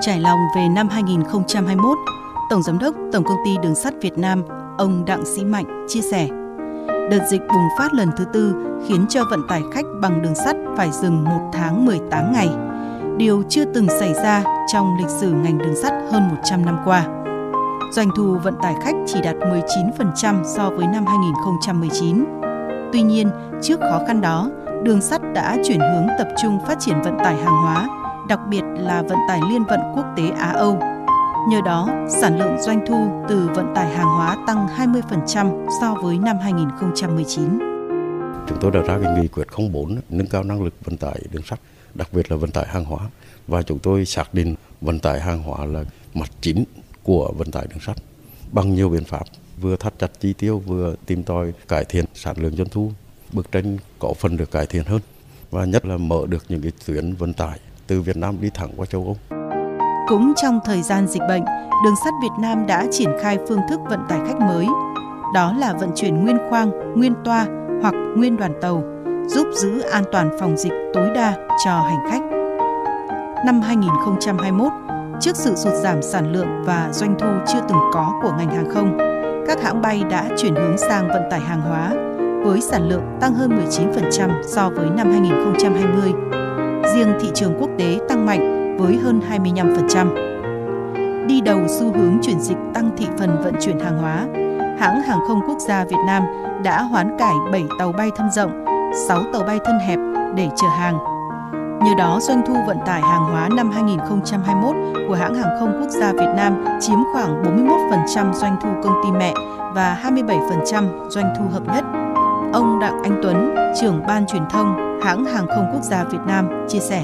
Trải lòng về năm 2021, Tổng Giám đốc Tổng Công ty Đường sắt Việt Nam, ông Đặng Sĩ Mạnh chia sẻ, đợt dịch bùng phát lần thứ tư khiến cho vận tải khách bằng đường sắt phải dừng 1 tháng 18 ngày, điều chưa từng xảy ra trong lịch sử ngành đường sắt hơn 100 năm qua. Doanh thu vận tải khách chỉ đạt 19% so với năm 2019. Tuy nhiên, trước khó khăn đó, đường sắt đã chuyển hướng tập trung phát triển vận tải hàng hóa, đặc biệt là vận tải liên vận quốc tế Á-Âu. Nhờ đó, sản lượng doanh thu từ vận tải hàng hóa tăng 20% so với năm 2019. Chúng tôi đã ra cái nghị quyết 04 nâng cao năng lực vận tải đường sắt, đặc biệt là vận tải hàng hóa và chúng tôi xác định vận tải hàng hóa là mặt chính của vận tải đường sắt bằng nhiều biện pháp vừa thắt chặt chi tiêu vừa tìm tòi cải thiện sản lượng doanh thu bức tranh có phần được cải thiện hơn và nhất là mở được những cái tuyến vận tải từ Việt Nam đi thẳng qua châu Âu. Cũng trong thời gian dịch bệnh, đường sắt Việt Nam đã triển khai phương thức vận tải khách mới. Đó là vận chuyển nguyên khoang, nguyên toa hoặc nguyên đoàn tàu, giúp giữ an toàn phòng dịch tối đa cho hành khách. Năm 2021, trước sự sụt giảm sản lượng và doanh thu chưa từng có của ngành hàng không, các hãng bay đã chuyển hướng sang vận tải hàng hóa với sản lượng tăng hơn 19% so với năm 2020. Riêng thị trường quốc tế tăng mạnh với hơn 25%. Đi đầu xu hướng chuyển dịch tăng thị phần vận chuyển hàng hóa, hãng hàng không quốc gia Việt Nam đã hoán cải 7 tàu bay thân rộng, 6 tàu bay thân hẹp để chở hàng. Nhờ đó, doanh thu vận tải hàng hóa năm 2021 của hãng hàng không quốc gia Việt Nam chiếm khoảng 41% doanh thu công ty mẹ và 27% doanh thu hợp nhất Ông Đặng Anh Tuấn, trưởng ban truyền thông hãng hàng không quốc gia Việt Nam chia sẻ.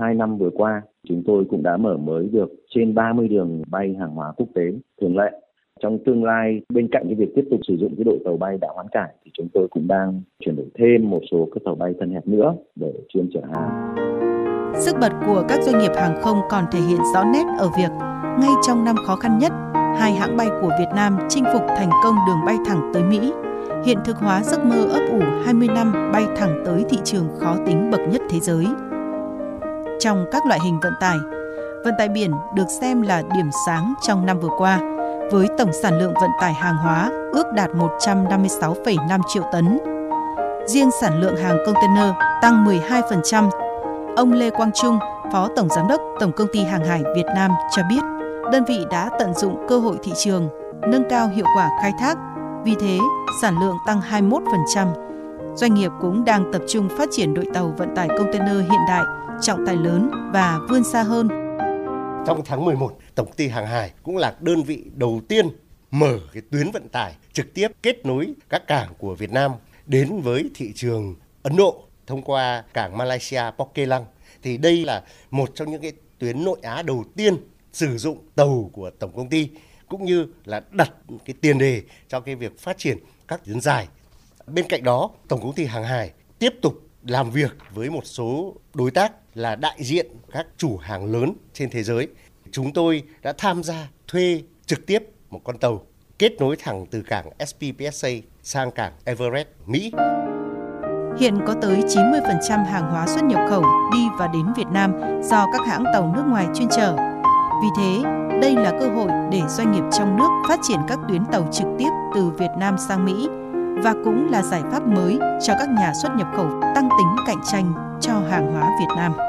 Hai năm vừa qua, chúng tôi cũng đã mở mới được trên 30 đường bay hàng hóa quốc tế thường lệ. Trong tương lai, bên cạnh cái việc tiếp tục sử dụng cái đội tàu bay đã hoán cải, thì chúng tôi cũng đang chuyển đổi thêm một số các tàu bay thân hẹp nữa để chuyên chở hàng. Sức bật của các doanh nghiệp hàng không còn thể hiện rõ nét ở việc ngay trong năm khó khăn nhất, hai hãng bay của Việt Nam chinh phục thành công đường bay thẳng tới Mỹ hiện thực hóa giấc mơ ấp ủ 20 năm bay thẳng tới thị trường khó tính bậc nhất thế giới. Trong các loại hình vận tải, vận tải biển được xem là điểm sáng trong năm vừa qua, với tổng sản lượng vận tải hàng hóa ước đạt 156,5 triệu tấn. Riêng sản lượng hàng container tăng 12%. Ông Lê Quang Trung, Phó Tổng Giám đốc Tổng Công ty Hàng hải Việt Nam cho biết, đơn vị đã tận dụng cơ hội thị trường, nâng cao hiệu quả khai thác vì thế, sản lượng tăng 21%. Doanh nghiệp cũng đang tập trung phát triển đội tàu vận tải container hiện đại, trọng tải lớn và vươn xa hơn. Trong tháng 11, Tổng ty Hàng hải cũng là đơn vị đầu tiên mở cái tuyến vận tải trực tiếp kết nối các cảng của Việt Nam đến với thị trường Ấn Độ thông qua cảng Malaysia Port Thì đây là một trong những cái tuyến nội Á đầu tiên sử dụng tàu của tổng công ty cũng như là đặt cái tiền đề cho cái việc phát triển các tuyến dài. Bên cạnh đó, Tổng công ty Hàng hải tiếp tục làm việc với một số đối tác là đại diện các chủ hàng lớn trên thế giới. Chúng tôi đã tham gia thuê trực tiếp một con tàu kết nối thẳng từ cảng SPPSA sang cảng Everett, Mỹ. Hiện có tới 90% hàng hóa xuất nhập khẩu đi và đến Việt Nam do các hãng tàu nước ngoài chuyên chở. Vì thế, đây là cơ hội để doanh nghiệp trong nước phát triển các tuyến tàu trực tiếp từ Việt Nam sang Mỹ và cũng là giải pháp mới cho các nhà xuất nhập khẩu tăng tính cạnh tranh cho hàng hóa Việt Nam.